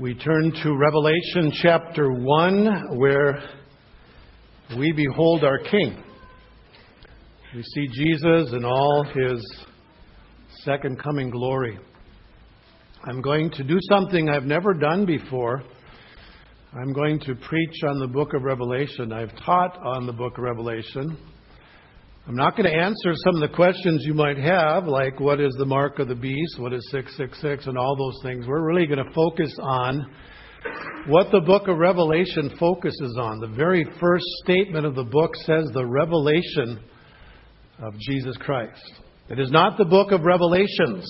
We turn to Revelation chapter 1, where we behold our King. We see Jesus in all his second coming glory. I'm going to do something I've never done before. I'm going to preach on the book of Revelation. I've taught on the book of Revelation. I'm not going to answer some of the questions you might have, like what is the mark of the beast, what is 666, and all those things. We're really going to focus on what the book of Revelation focuses on. The very first statement of the book says the revelation of Jesus Christ. It is not the book of Revelations.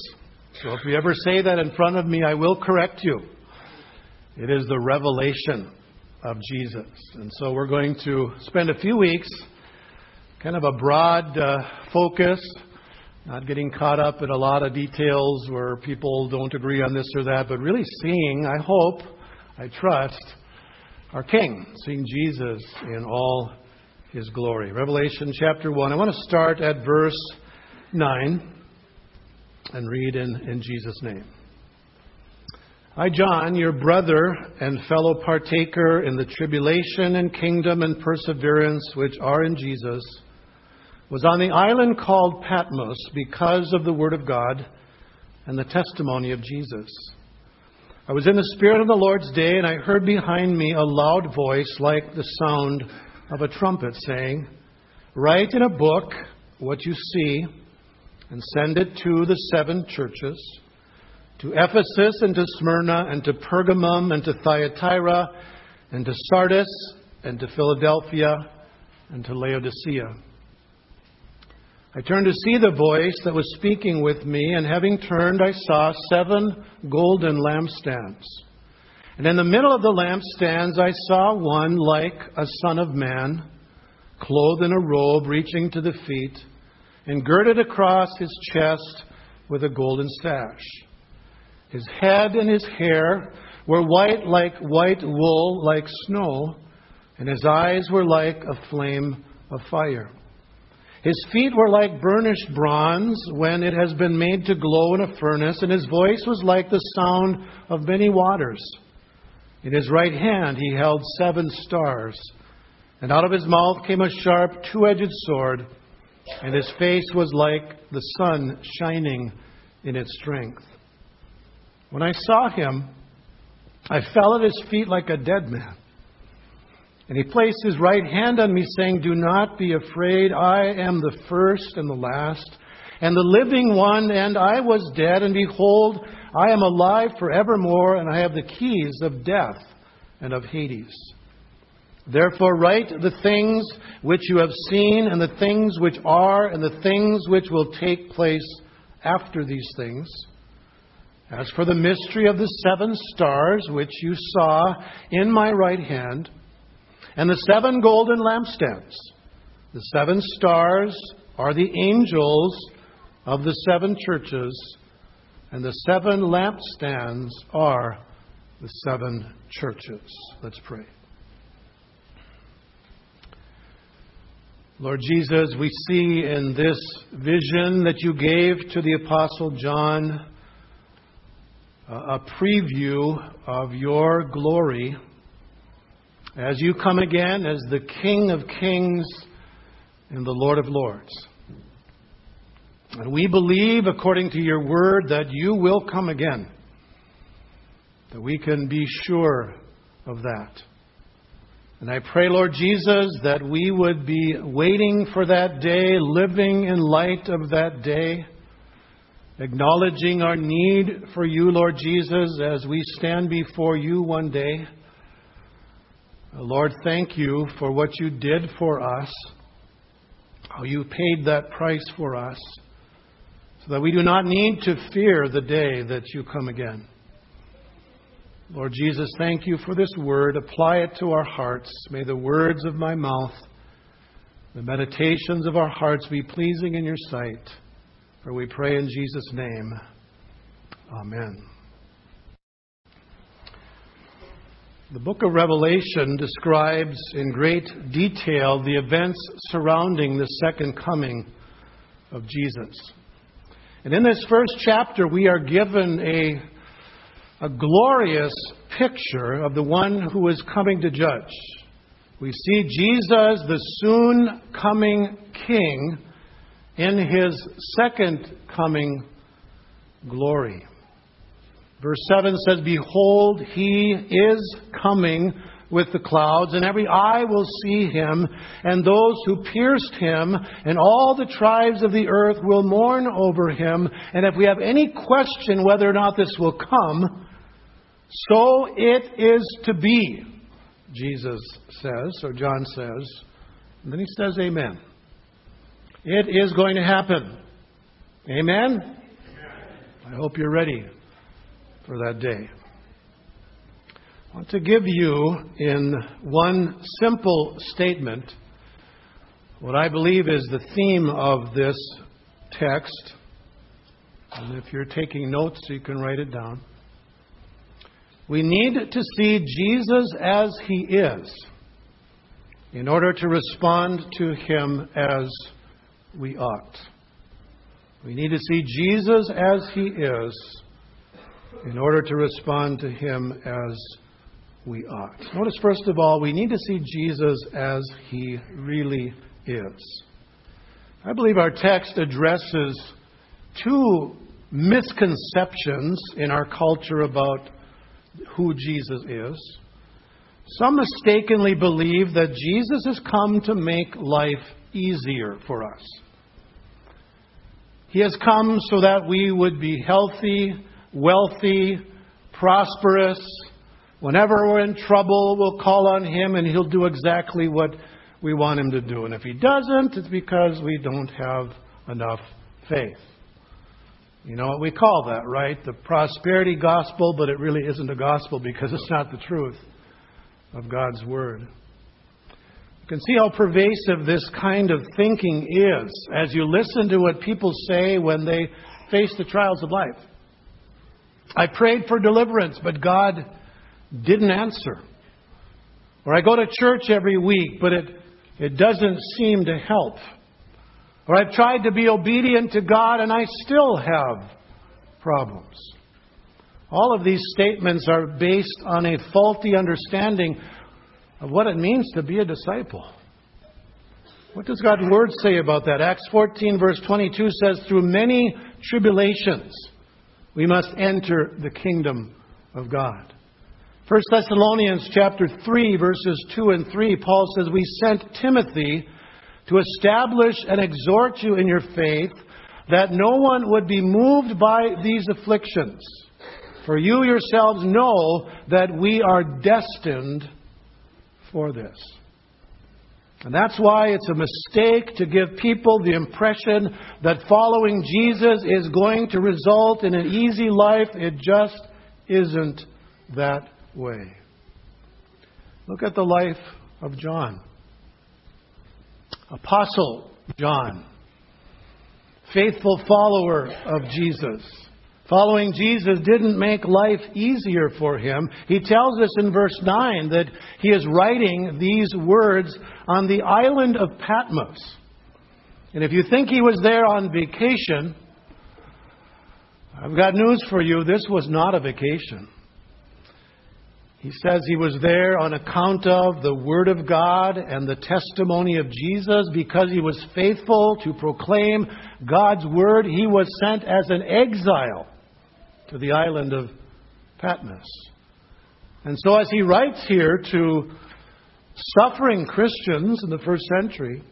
So if you ever say that in front of me, I will correct you. It is the revelation of Jesus. And so we're going to spend a few weeks kind of a broad uh, focus, not getting caught up in a lot of details where people don't agree on this or that, but really seeing, I hope, I trust, our King, seeing Jesus in all his glory. Revelation chapter 1. I want to start at verse 9 and read in, in Jesus' name. I, John, your brother and fellow partaker in the tribulation and kingdom and perseverance which are in Jesus, was on the island called Patmos because of the Word of God and the testimony of Jesus. I was in the Spirit of the Lord's day, and I heard behind me a loud voice like the sound of a trumpet saying, Write in a book what you see and send it to the seven churches to Ephesus and to Smyrna and to Pergamum and to Thyatira and to Sardis and to Philadelphia and to Laodicea. I turned to see the voice that was speaking with me, and having turned, I saw seven golden lampstands. And in the middle of the lampstands, I saw one like a son of man, clothed in a robe reaching to the feet, and girded across his chest with a golden sash. His head and his hair were white like white wool, like snow, and his eyes were like a flame of fire. His feet were like burnished bronze when it has been made to glow in a furnace, and his voice was like the sound of many waters. In his right hand he held seven stars, and out of his mouth came a sharp two edged sword, and his face was like the sun shining in its strength. When I saw him, I fell at his feet like a dead man. And he placed his right hand on me, saying, Do not be afraid. I am the first and the last, and the living one, and I was dead, and behold, I am alive forevermore, and I have the keys of death and of Hades. Therefore, write the things which you have seen, and the things which are, and the things which will take place after these things. As for the mystery of the seven stars which you saw in my right hand, and the seven golden lampstands. The seven stars are the angels of the seven churches, and the seven lampstands are the seven churches. Let's pray. Lord Jesus, we see in this vision that you gave to the Apostle John a preview of your glory as you come again as the King of kings and the Lord of lords. And we believe, according to your word, that you will come again. That we can be sure of that. And I pray, Lord Jesus, that we would be waiting for that day, living in light of that day, acknowledging our need for you, Lord Jesus, as we stand before you one day. Lord, thank you for what you did for us, how you paid that price for us, so that we do not need to fear the day that you come again. Lord Jesus, thank you for this word. Apply it to our hearts. May the words of my mouth, the meditations of our hearts be pleasing in your sight. For we pray in Jesus' name. Amen. The book of Revelation describes in great detail the events surrounding the second coming of Jesus. And in this first chapter, we are given a, a glorious picture of the one who is coming to judge. We see Jesus, the soon coming King, in his second coming glory. Verse 7 says, Behold, he is coming with the clouds, and every eye will see him, and those who pierced him, and all the tribes of the earth will mourn over him. And if we have any question whether or not this will come, so it is to be, Jesus says, or John says. And then he says, Amen. It is going to happen. Amen? I hope you're ready for that day. I want to give you, in one simple statement, what I believe is the theme of this text. And if you're taking notes, you can write it down. We need to see Jesus as he is in order to respond to him as we ought. We need to see Jesus as he is in order to respond to him as we ought. Notice, first of all, we need to see Jesus as he really is. I believe our text addresses two misconceptions in our culture about who Jesus is. Some mistakenly believe that Jesus has come to make life easier for us. He has come so that we would be healthy, wealthy, prosperous, Whenever we're in trouble, we'll call on Him and He'll do exactly what we want Him to do. And if He doesn't, it's because we don't have enough faith. You know what we call that, right? The prosperity gospel, but it really isn't a gospel because it's not the truth of God's Word. You can see how pervasive this kind of thinking is as you listen to what people say when they face the trials of life. I prayed for deliverance, but God didn't answer. Or I go to church every week, but it, it doesn't seem to help. Or I've tried to be obedient to God and I still have problems. All of these statements are based on a faulty understanding of what it means to be a disciple. What does God's Word say about that? Acts 14, verse 22 says, Through many tribulations we must enter the kingdom of God. 1 Thessalonians chapter 3 verses 2 and 3 Paul says we sent Timothy to establish and exhort you in your faith that no one would be moved by these afflictions for you yourselves know that we are destined for this and that's why it's a mistake to give people the impression that following Jesus is going to result in an easy life it just isn't that way. Look at the life of John. Apostle John, faithful follower of Jesus. Following Jesus didn't make life easier for him. He tells us in verse 9 that he is writing these words on the island of Patmos. And if you think he was there on vacation, I've got news for you. This was not a vacation. He says he was there on account of the Word of God and the testimony of Jesus because he was faithful to proclaim God's Word. He was sent as an exile to the island of Patmos. And so, as he writes here to suffering Christians in the first century,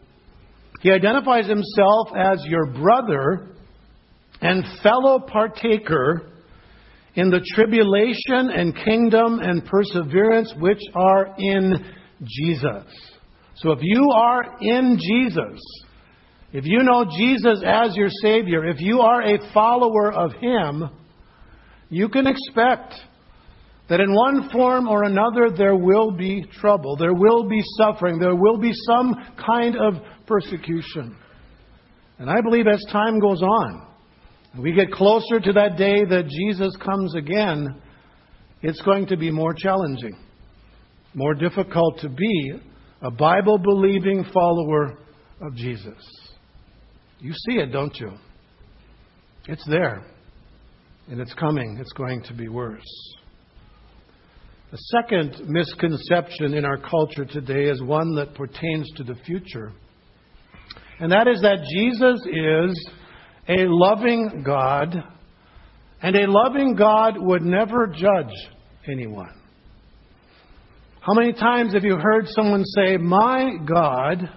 he identifies himself as your brother and fellow partaker in the tribulation and kingdom and perseverance which are in Jesus. So if you are in Jesus, if you know Jesus as your Savior, if you are a follower of Him, you can expect that in one form or another there will be trouble, there will be suffering, there will be some kind of persecution. And I believe as time goes on, we get closer to that day that Jesus comes again, it's going to be more challenging, more difficult to be a Bible believing follower of Jesus. You see it, don't you? It's there. And it's coming. It's going to be worse. The second misconception in our culture today is one that pertains to the future. And that is that Jesus is a loving God, and a loving God would never judge anyone. How many times have you heard someone say, My God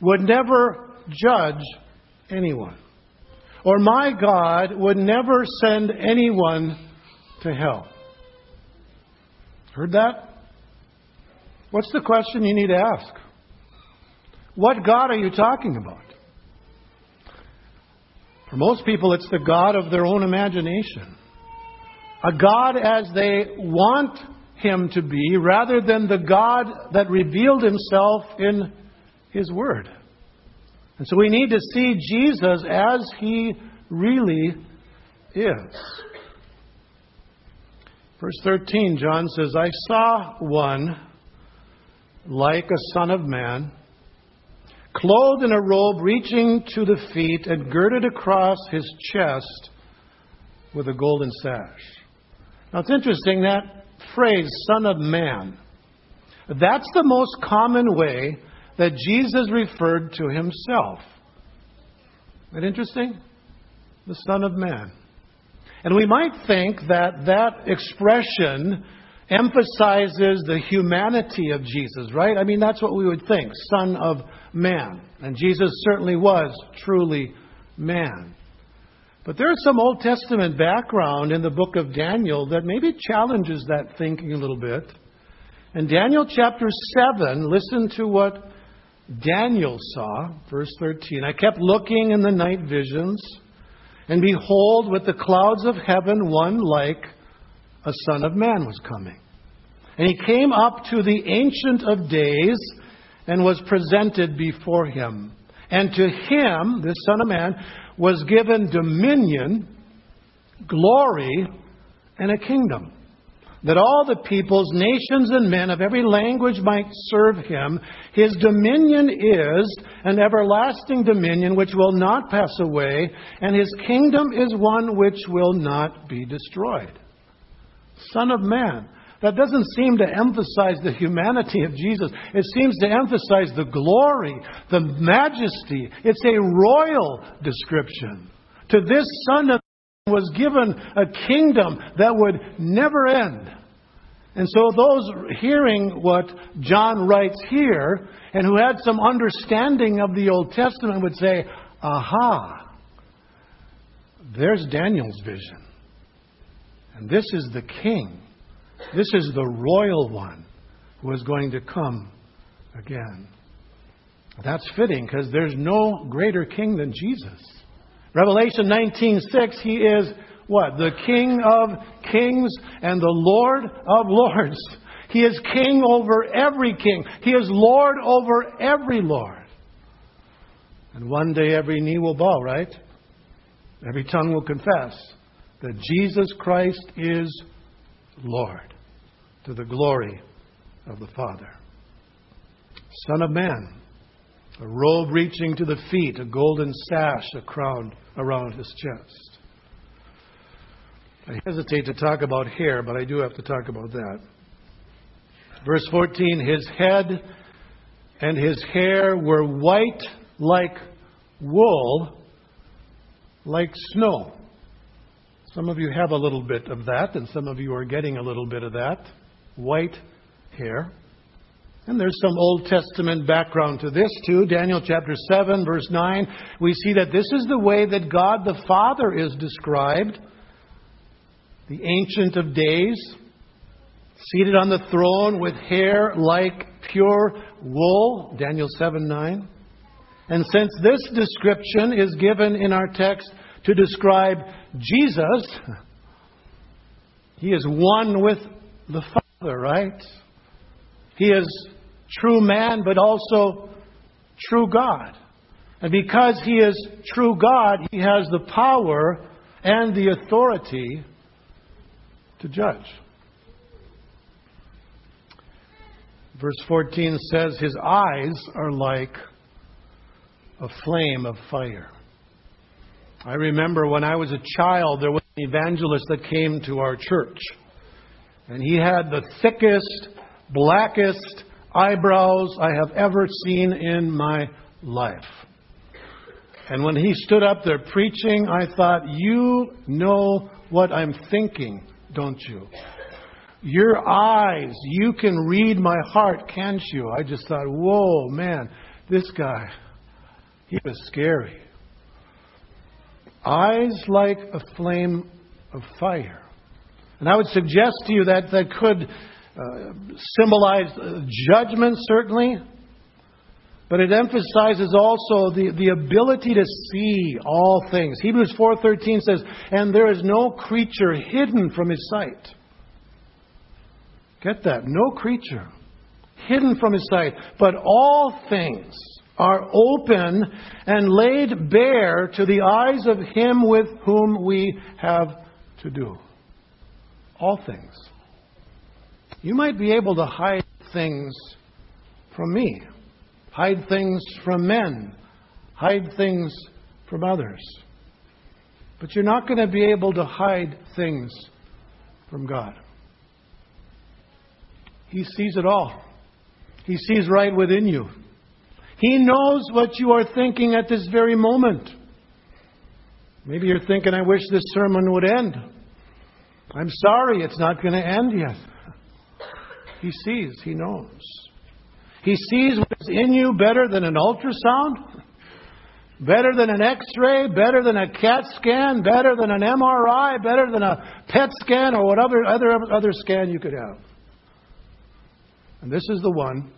would never judge anyone? Or my God would never send anyone to hell? Heard that? What's the question you need to ask? What God are you talking about? For most people, it's the God of their own imagination. A God as they want Him to be, rather than the God that revealed Himself in His Word. And so we need to see Jesus as He really is. Verse 13, John says, I saw one like a son of man, clothed in a robe reaching to the feet and girded across his chest with a golden sash. Now it's interesting that phrase, son of man. That's the most common way that Jesus referred to himself. Isn't that interesting? The Son of Man. And we might think that that expression emphasizes the humanity of Jesus, right? I mean, that's what we would think Son of Man. And Jesus certainly was truly man. But there's some Old Testament background in the book of Daniel that maybe challenges that thinking a little bit. In Daniel chapter 7, listen to what Daniel saw, verse 13. I kept looking in the night visions and behold, with the clouds of heaven, one like a Son of Man was coming. And he came up to the Ancient of Days and was presented before him. And to him, this Son of Man, was given dominion, glory, and a kingdom that all the peoples, nations, and men of every language might serve him. His dominion is an everlasting dominion which will not pass away, and his kingdom is one which will not be destroyed. Son of Man. That doesn't seem to emphasize the humanity of Jesus. It seems to emphasize the glory, the majesty. It's a royal description. To this Son of was given a kingdom that would never end. And so, those hearing what John writes here and who had some understanding of the Old Testament would say, aha, there's Daniel's vision. And this is the king. This is the royal one who is going to come again. That's fitting because there's no greater king than Jesus. Revelation 19:6 he is what? The King of kings and the Lord of lords. He is king over every king. He is Lord over every Lord. And one day every knee will bow, right? Every tongue will confess that Jesus Christ is Lord to the glory of the Father. Son of Man, a robe reaching to the feet, a golden sash, a crown around his chest. I hesitate to talk about hair, but I do have to talk about that. Verse 14 His head and his hair were white like wool, like snow. Some of you have a little bit of that, and some of you are getting a little bit of that. White hair. And there's some Old Testament background to this too. Daniel chapter 7, verse 9. We see that this is the way that God the Father is described. The Ancient of Days, seated on the throne with hair like pure wool. Daniel 7, 9. And since this description is given in our text to describe Jesus, he is one with the Father, right? He is true man, but also true God. And because he is true God, he has the power and the authority to judge. Verse 14 says, His eyes are like a flame of fire. I remember when I was a child, there was an evangelist that came to our church. And he had the thickest, blackest eyebrows I have ever seen in my life. And when he stood up there preaching, I thought, You know what I'm thinking, don't you? Your eyes, you can read my heart, can't you? I just thought, Whoa, man, this guy, he was scary. Eyes like a flame of fire. And I would suggest to you that that could uh, symbolize uh, judgment, certainly, but it emphasizes also the, the ability to see all things. Hebrews 4:13 says, "And there is no creature hidden from his sight." Get that? No creature hidden from his sight, but all things are open and laid bare to the eyes of him with whom we have to do. All things. You might be able to hide things from me hide things from men, hide things from others. But you're not going to be able to hide things from God. He sees it all. He sees right within you. He knows what you are thinking at this very moment. Maybe you're thinking, I wish this sermon would end. I'm sorry, it's not going to end yet. He sees, He knows. He sees what's in you better than an ultrasound, better than an x ray, better than a CAT scan, better than an MRI, better than a PET scan or whatever other, other scan you could have. And this is the one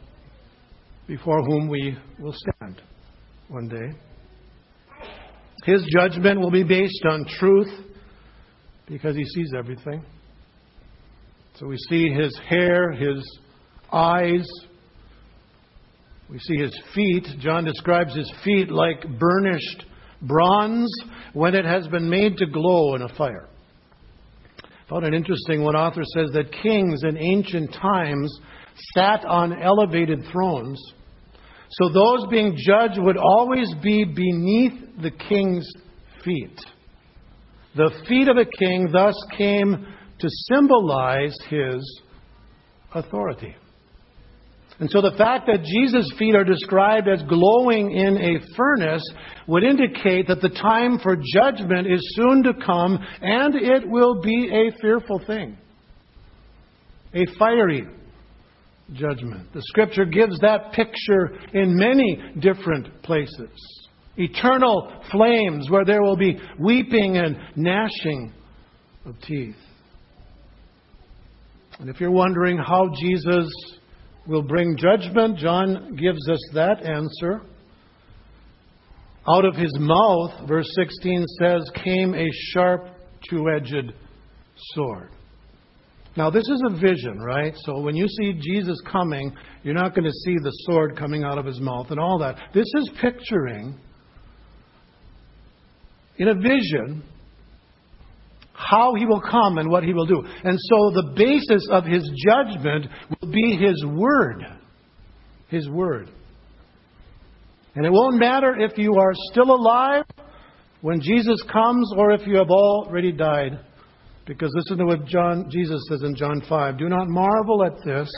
before whom we will stand one day. His judgment will be based on truth because he sees everything. So we see his hair, his eyes, we see his feet. John describes his feet like burnished bronze when it has been made to glow in a fire. I found it interesting one author says that kings in ancient times sat on elevated thrones. So those being judged would always be beneath the king's feet. The feet of a king thus came to symbolize his authority. And so the fact that Jesus' feet are described as glowing in a furnace would indicate that the time for judgment is soon to come, and it will be a fearful thing. A fiery judgment. The scripture gives that picture in many different places. Eternal flames where there will be weeping and gnashing of teeth. And if you're wondering how Jesus will bring judgment. John gives us that answer. Out of his mouth, verse 16 says, came a sharp, two edged sword. Now, this is a vision, right? So when you see Jesus coming, you're not going to see the sword coming out of his mouth and all that. This is picturing, in a vision, how he will come and what he will do. And so the basis of his judgment will be his word. His word. And it won't matter if you are still alive when Jesus comes or if you have already died. Because listen to what John, Jesus says in John 5 Do not marvel at this,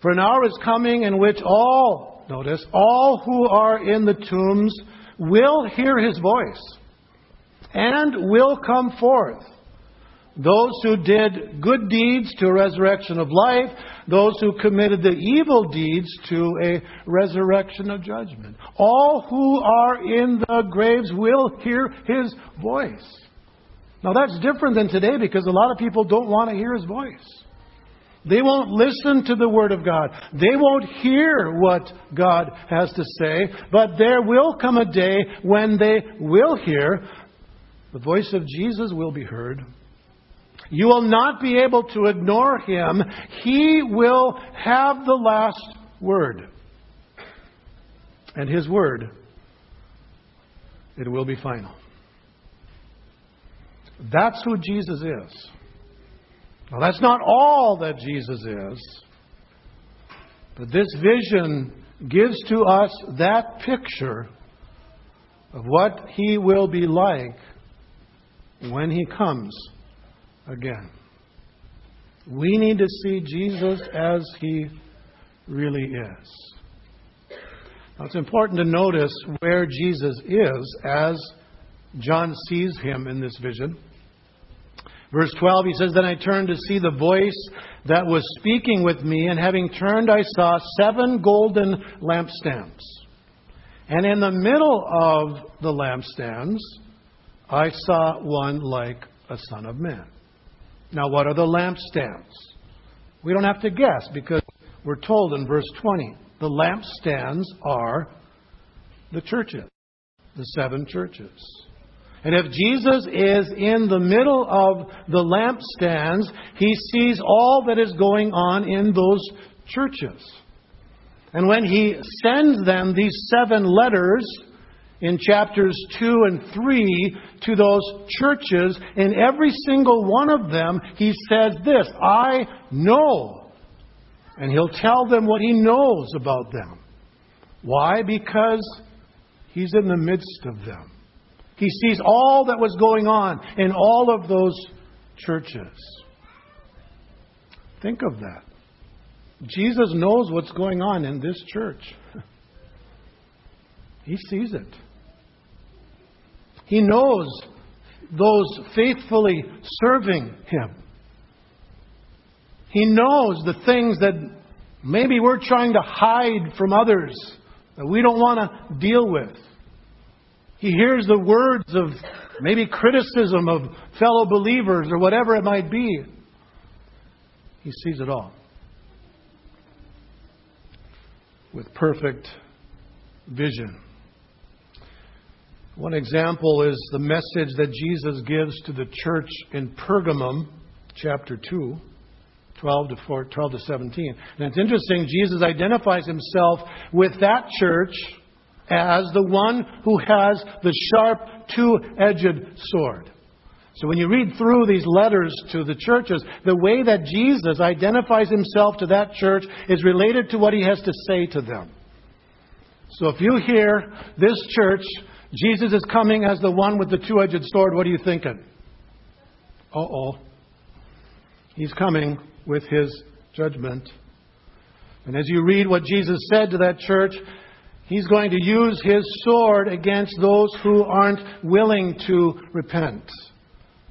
for an hour is coming in which all, notice, all who are in the tombs will hear his voice and will come forth. Those who did good deeds to a resurrection of life, those who committed the evil deeds to a resurrection of judgment. All who are in the graves will hear his voice. Now that's different than today because a lot of people don't want to hear his voice. They won't listen to the Word of God. They won't hear what God has to say, but there will come a day when they will hear the voice of Jesus will be heard. You will not be able to ignore him. He will have the last word. And his word, it will be final. That's who Jesus is. Now, that's not all that Jesus is. But this vision gives to us that picture of what he will be like when he comes again. We need to see Jesus as he really is. Now, it's important to notice where Jesus is as John sees him in this vision. Verse 12, he says, Then I turned to see the voice that was speaking with me, and having turned, I saw seven golden lampstands. And in the middle of the lampstands, I saw one like a son of man. Now, what are the lampstands? We don't have to guess because we're told in verse 20 the lampstands are the churches, the seven churches. And if Jesus is in the middle of the lampstands, he sees all that is going on in those churches. And when he sends them these seven letters in chapters 2 and 3 to those churches, in every single one of them, he says this I know. And he'll tell them what he knows about them. Why? Because he's in the midst of them. He sees all that was going on in all of those churches. Think of that. Jesus knows what's going on in this church. He sees it. He knows those faithfully serving Him. He knows the things that maybe we're trying to hide from others that we don't want to deal with. He hears the words of maybe criticism of fellow believers or whatever it might be. He sees it all with perfect vision. One example is the message that Jesus gives to the church in Pergamum, chapter 2. 12 to, 4, 12 to 17. And it's interesting, Jesus identifies himself with that church as the one who has the sharp two edged sword. So when you read through these letters to the churches, the way that Jesus identifies himself to that church is related to what he has to say to them. So if you hear this church, Jesus is coming as the one with the two edged sword, what are you thinking? Uh oh. He's coming with his judgment. And as you read what Jesus said to that church, He's going to use his sword against those who aren't willing to repent.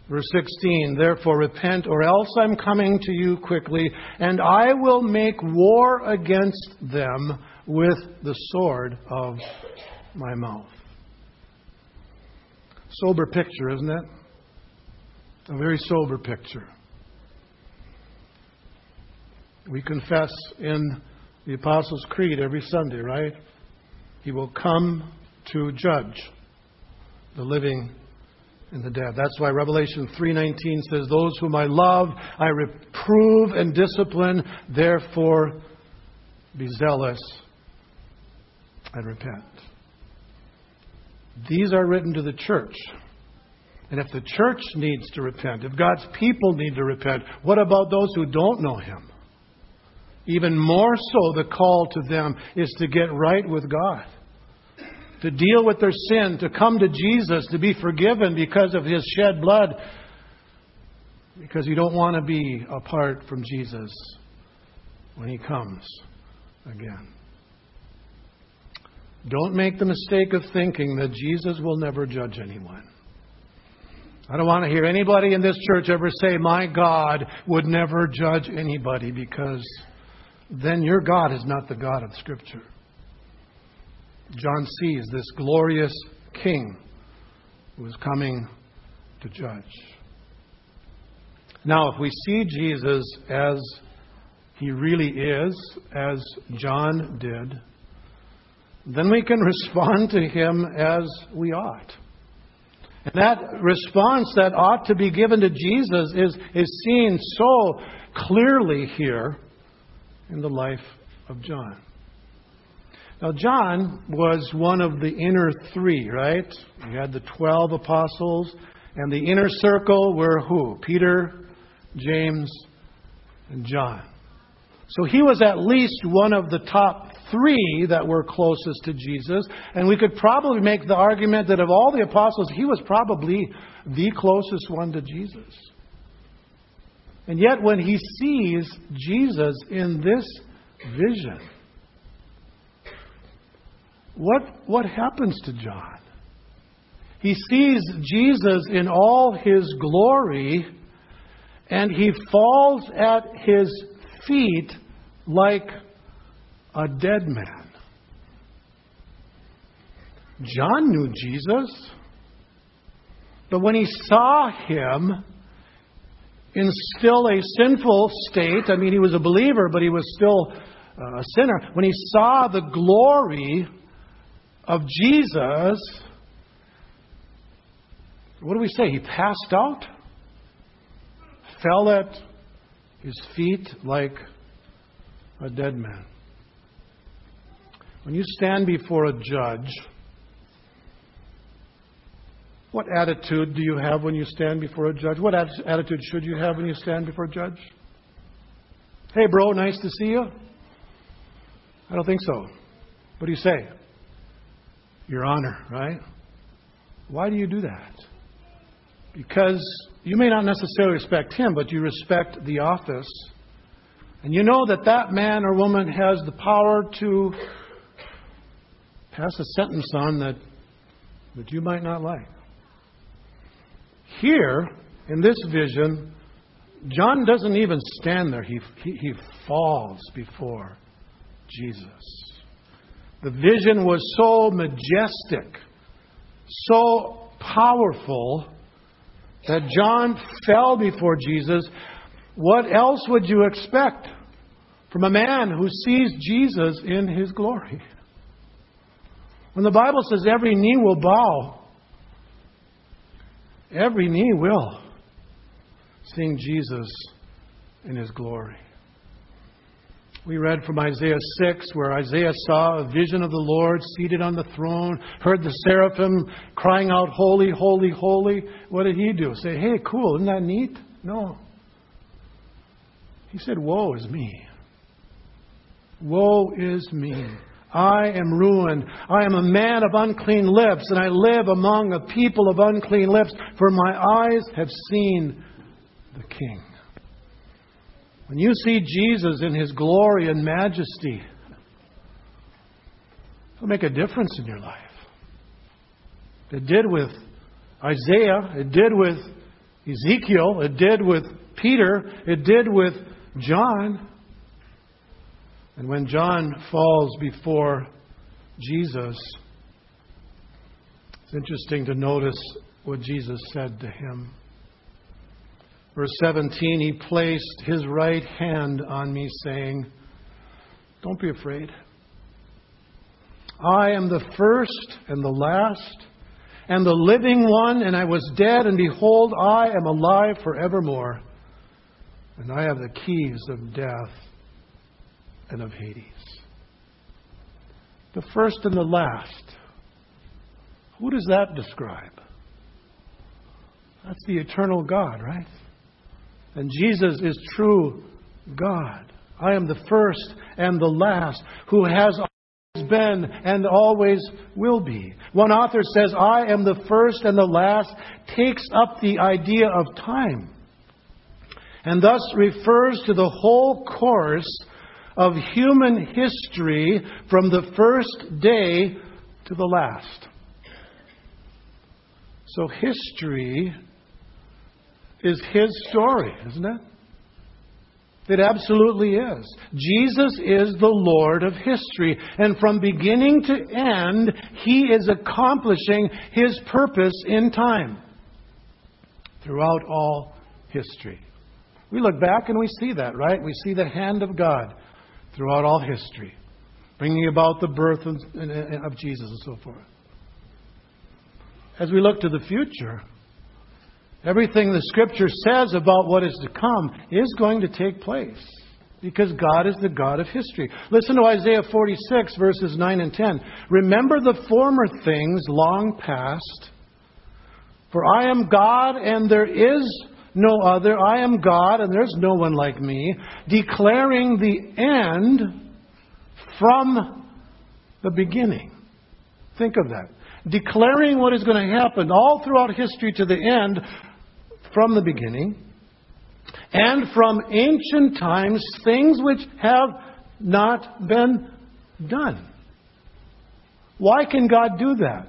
Verse 16, therefore repent, or else I'm coming to you quickly, and I will make war against them with the sword of my mouth. Sober picture, isn't it? A very sober picture. We confess in the Apostles' Creed every Sunday, right? He will come to judge the living and the dead. That's why Revelation 3:19 says, "Those whom I love, I reprove and discipline, therefore be zealous and repent." These are written to the church. And if the church needs to repent, if God's people need to repent, what about those who don't know him? Even more so, the call to them is to get right with God, to deal with their sin, to come to Jesus, to be forgiven because of his shed blood, because you don't want to be apart from Jesus when he comes again. Don't make the mistake of thinking that Jesus will never judge anyone. I don't want to hear anybody in this church ever say, My God would never judge anybody because then your God is not the God of Scripture. John sees this glorious king who is coming to judge. Now, if we see Jesus as he really is, as John did, then we can respond to him as we ought. And that response that ought to be given to Jesus is, is seen so clearly here in the life of John. Now, John was one of the inner three, right? You had the 12 apostles, and the inner circle were who? Peter, James, and John. So he was at least one of the top three that were closest to Jesus, and we could probably make the argument that of all the apostles, he was probably the closest one to Jesus. And yet, when he sees Jesus in this vision, what, what happens to John? He sees Jesus in all his glory, and he falls at his feet like a dead man. John knew Jesus, but when he saw him in still a sinful state, I mean, he was a believer, but he was still uh, a sinner. When he saw the glory of Jesus, what do we say? He passed out, fell at his feet like a dead man. When you stand before a judge, what attitude do you have when you stand before a judge? What attitude should you have when you stand before a judge? Hey, bro, nice to see you. I don't think so. What do you say? Your Honor, right? Why do you do that? Because you may not necessarily respect him, but you respect the office. And you know that that man or woman has the power to pass a sentence on that, that you might not like. Here, in this vision, John doesn't even stand there, he, he, he falls before Jesus. The vision was so majestic, so powerful, that John fell before Jesus. What else would you expect from a man who sees Jesus in his glory? When the Bible says every knee will bow, every knee will, seeing Jesus in his glory. We read from Isaiah 6, where Isaiah saw a vision of the Lord seated on the throne, heard the seraphim crying out, Holy, holy, holy. What did he do? Say, hey, cool, isn't that neat? No. He said, Woe is me. Woe is me. I am ruined. I am a man of unclean lips, and I live among a people of unclean lips, for my eyes have seen the King. When you see Jesus in his glory and majesty, it'll make a difference in your life. It did with Isaiah, it did with Ezekiel, it did with Peter, it did with John. And when John falls before Jesus, it's interesting to notice what Jesus said to him. Verse 17, he placed his right hand on me, saying, Don't be afraid. I am the first and the last, and the living one, and I was dead, and behold, I am alive forevermore. And I have the keys of death and of Hades. The first and the last. Who does that describe? That's the eternal God, right? And Jesus is true God. I am the first and the last who has always been and always will be. One author says, I am the first and the last, takes up the idea of time and thus refers to the whole course of human history from the first day to the last. So history is his story, isn't it? It absolutely is. Jesus is the Lord of history. And from beginning to end, he is accomplishing his purpose in time throughout all history. We look back and we see that, right? We see the hand of God throughout all history, bringing about the birth of, of Jesus and so forth. As we look to the future, Everything the Scripture says about what is to come is going to take place because God is the God of history. Listen to Isaiah 46, verses 9 and 10. Remember the former things long past, for I am God and there is no other. I am God and there's no one like me, declaring the end from the beginning. Think of that. Declaring what is going to happen all throughout history to the end from the beginning. and from ancient times things which have not been done. Why can God do that?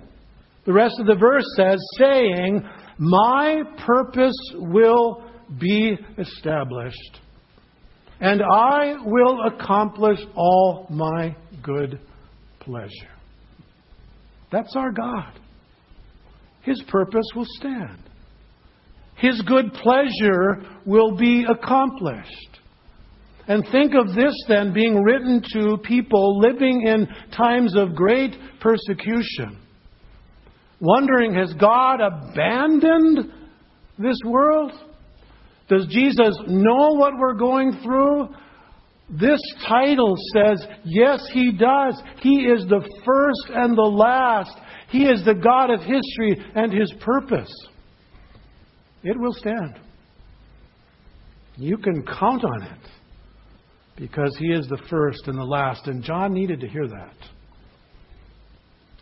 The rest of the verse says, saying, My purpose will be established, and I will accomplish all my good pleasure. That's our God. His purpose will stand. His good pleasure will be accomplished. And think of this then being written to people living in times of great persecution, wondering, has God abandoned this world? Does Jesus know what we're going through? This title says, yes, He does. He is the first and the last. He is the God of history and His purpose. It will stand. You can count on it because He is the first and the last. And John needed to hear that.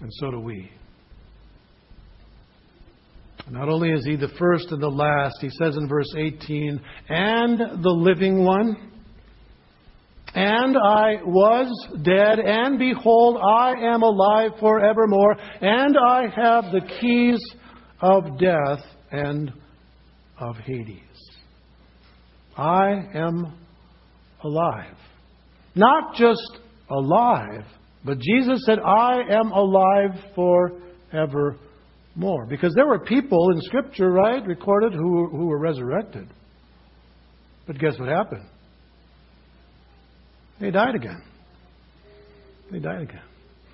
And so do we. Not only is He the first and the last, He says in verse 18, and the living one. And I was dead, and behold, I am alive forevermore, and I have the keys of death and of Hades. I am alive. Not just alive, but Jesus said, I am alive forevermore. Because there were people in Scripture, right, recorded who, who were resurrected. But guess what happened? They died again. They died again.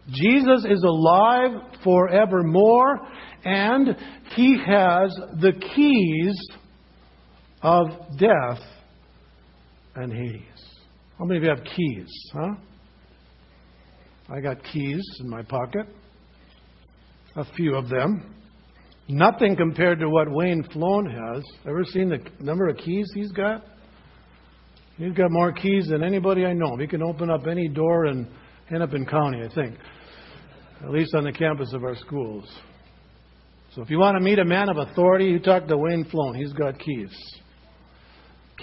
Jesus is alive forevermore, and he has the keys of death and Hades. How many of you have keys, huh? I got keys in my pocket. A few of them. Nothing compared to what Wayne Flown has. Ever seen the number of keys he's got? He's got more keys than anybody I know. He can open up any door in Hennepin County, I think, at least on the campus of our schools. So if you want to meet a man of authority, you talk to Wayne Flown. He's got keys.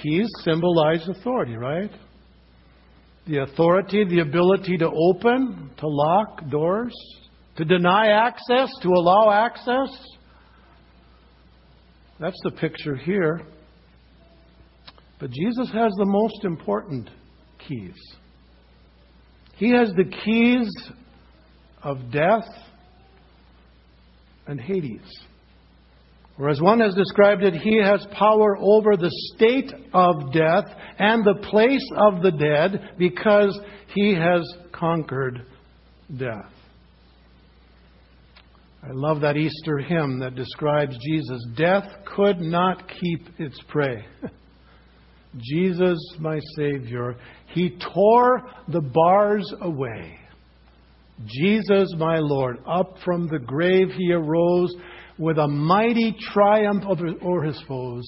Keys symbolize authority, right? The authority, the ability to open, to lock doors, to deny access, to allow access. That's the picture here. But Jesus has the most important keys. He has the keys of death and Hades. Or as one has described it, he has power over the state of death and the place of the dead because he has conquered death. I love that Easter hymn that describes Jesus. Death could not keep its prey. Jesus, my Savior, He tore the bars away. Jesus, my Lord, up from the grave He arose with a mighty triumph over His foes.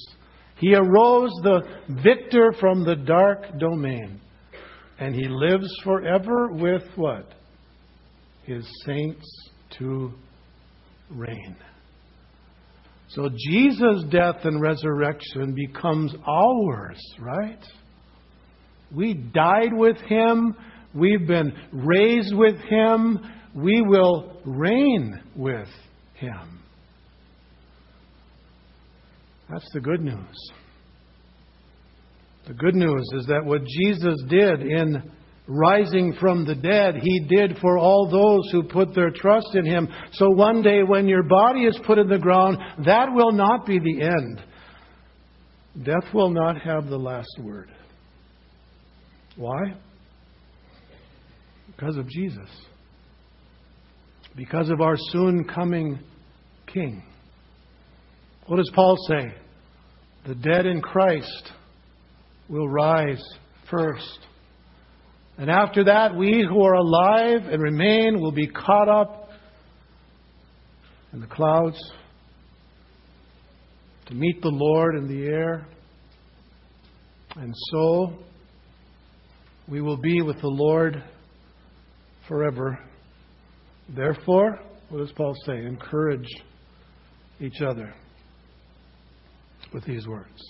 He arose the victor from the dark domain. And He lives forever with what? His saints to reign. So Jesus' death and resurrection becomes ours, right? We died with him. We've been raised with him. We will reign with him. That's the good news. The good news is that what Jesus did in rising from the dead, he did for all those who put their trust in him. So one day when your body is put in the ground, that will not be the end. Death will not have the last word. Why? Because of Jesus. Because of our soon coming King. What does Paul say? The dead in Christ will rise first. And after that, we who are alive and remain will be caught up in the clouds to meet the Lord in the air. And so we will be with the Lord forever. Therefore, what does Paul say? Encourage each other with these words.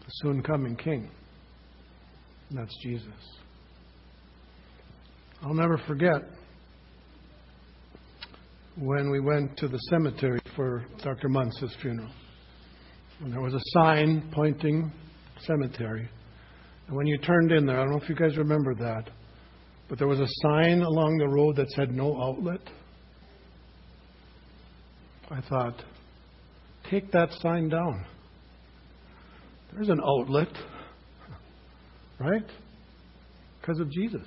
the soon coming King. And that's Jesus. I'll never forget when we went to the cemetery for Dr. Muntz's funeral. And there was a sign pointing cemetery. And when you turned in there, I don't know if you guys remember that, but there was a sign along the road that said no outlet. I thought, take that sign down. There's an outlet, right? Because of Jesus.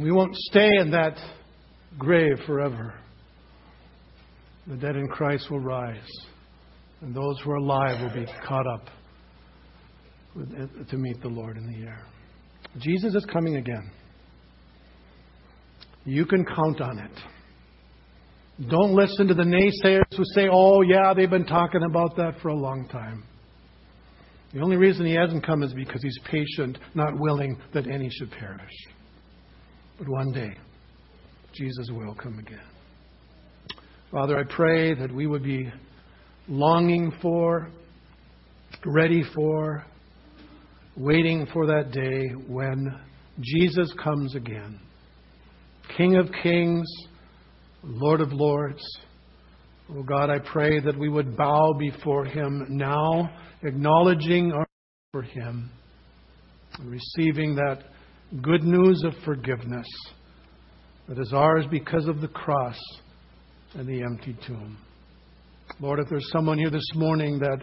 We won't stay in that grave forever. The dead in Christ will rise, and those who are alive will be caught up to meet the Lord in the air. Jesus is coming again. You can count on it. Don't listen to the naysayers who say, oh, yeah, they've been talking about that for a long time. The only reason he hasn't come is because he's patient, not willing that any should perish. But one day, Jesus will come again. Father, I pray that we would be longing for, ready for, waiting for that day when Jesus comes again. King of kings, Lord of lords. Oh God, I pray that we would bow before him now, acknowledging our for him, receiving that good news of forgiveness that is ours because of the cross and the empty tomb. Lord, if there's someone here this morning that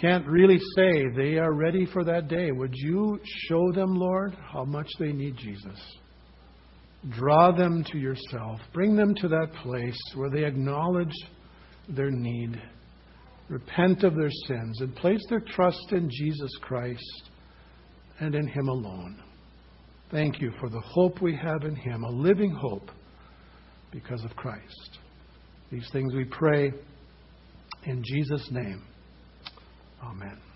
can't really say they are ready for that day, would you show them, Lord, how much they need Jesus? Draw them to yourself. Bring them to that place where they acknowledge their need, repent of their sins, and place their trust in Jesus Christ and in Him alone. Thank you for the hope we have in Him, a living hope because of Christ. These things we pray in Jesus' name. Amen.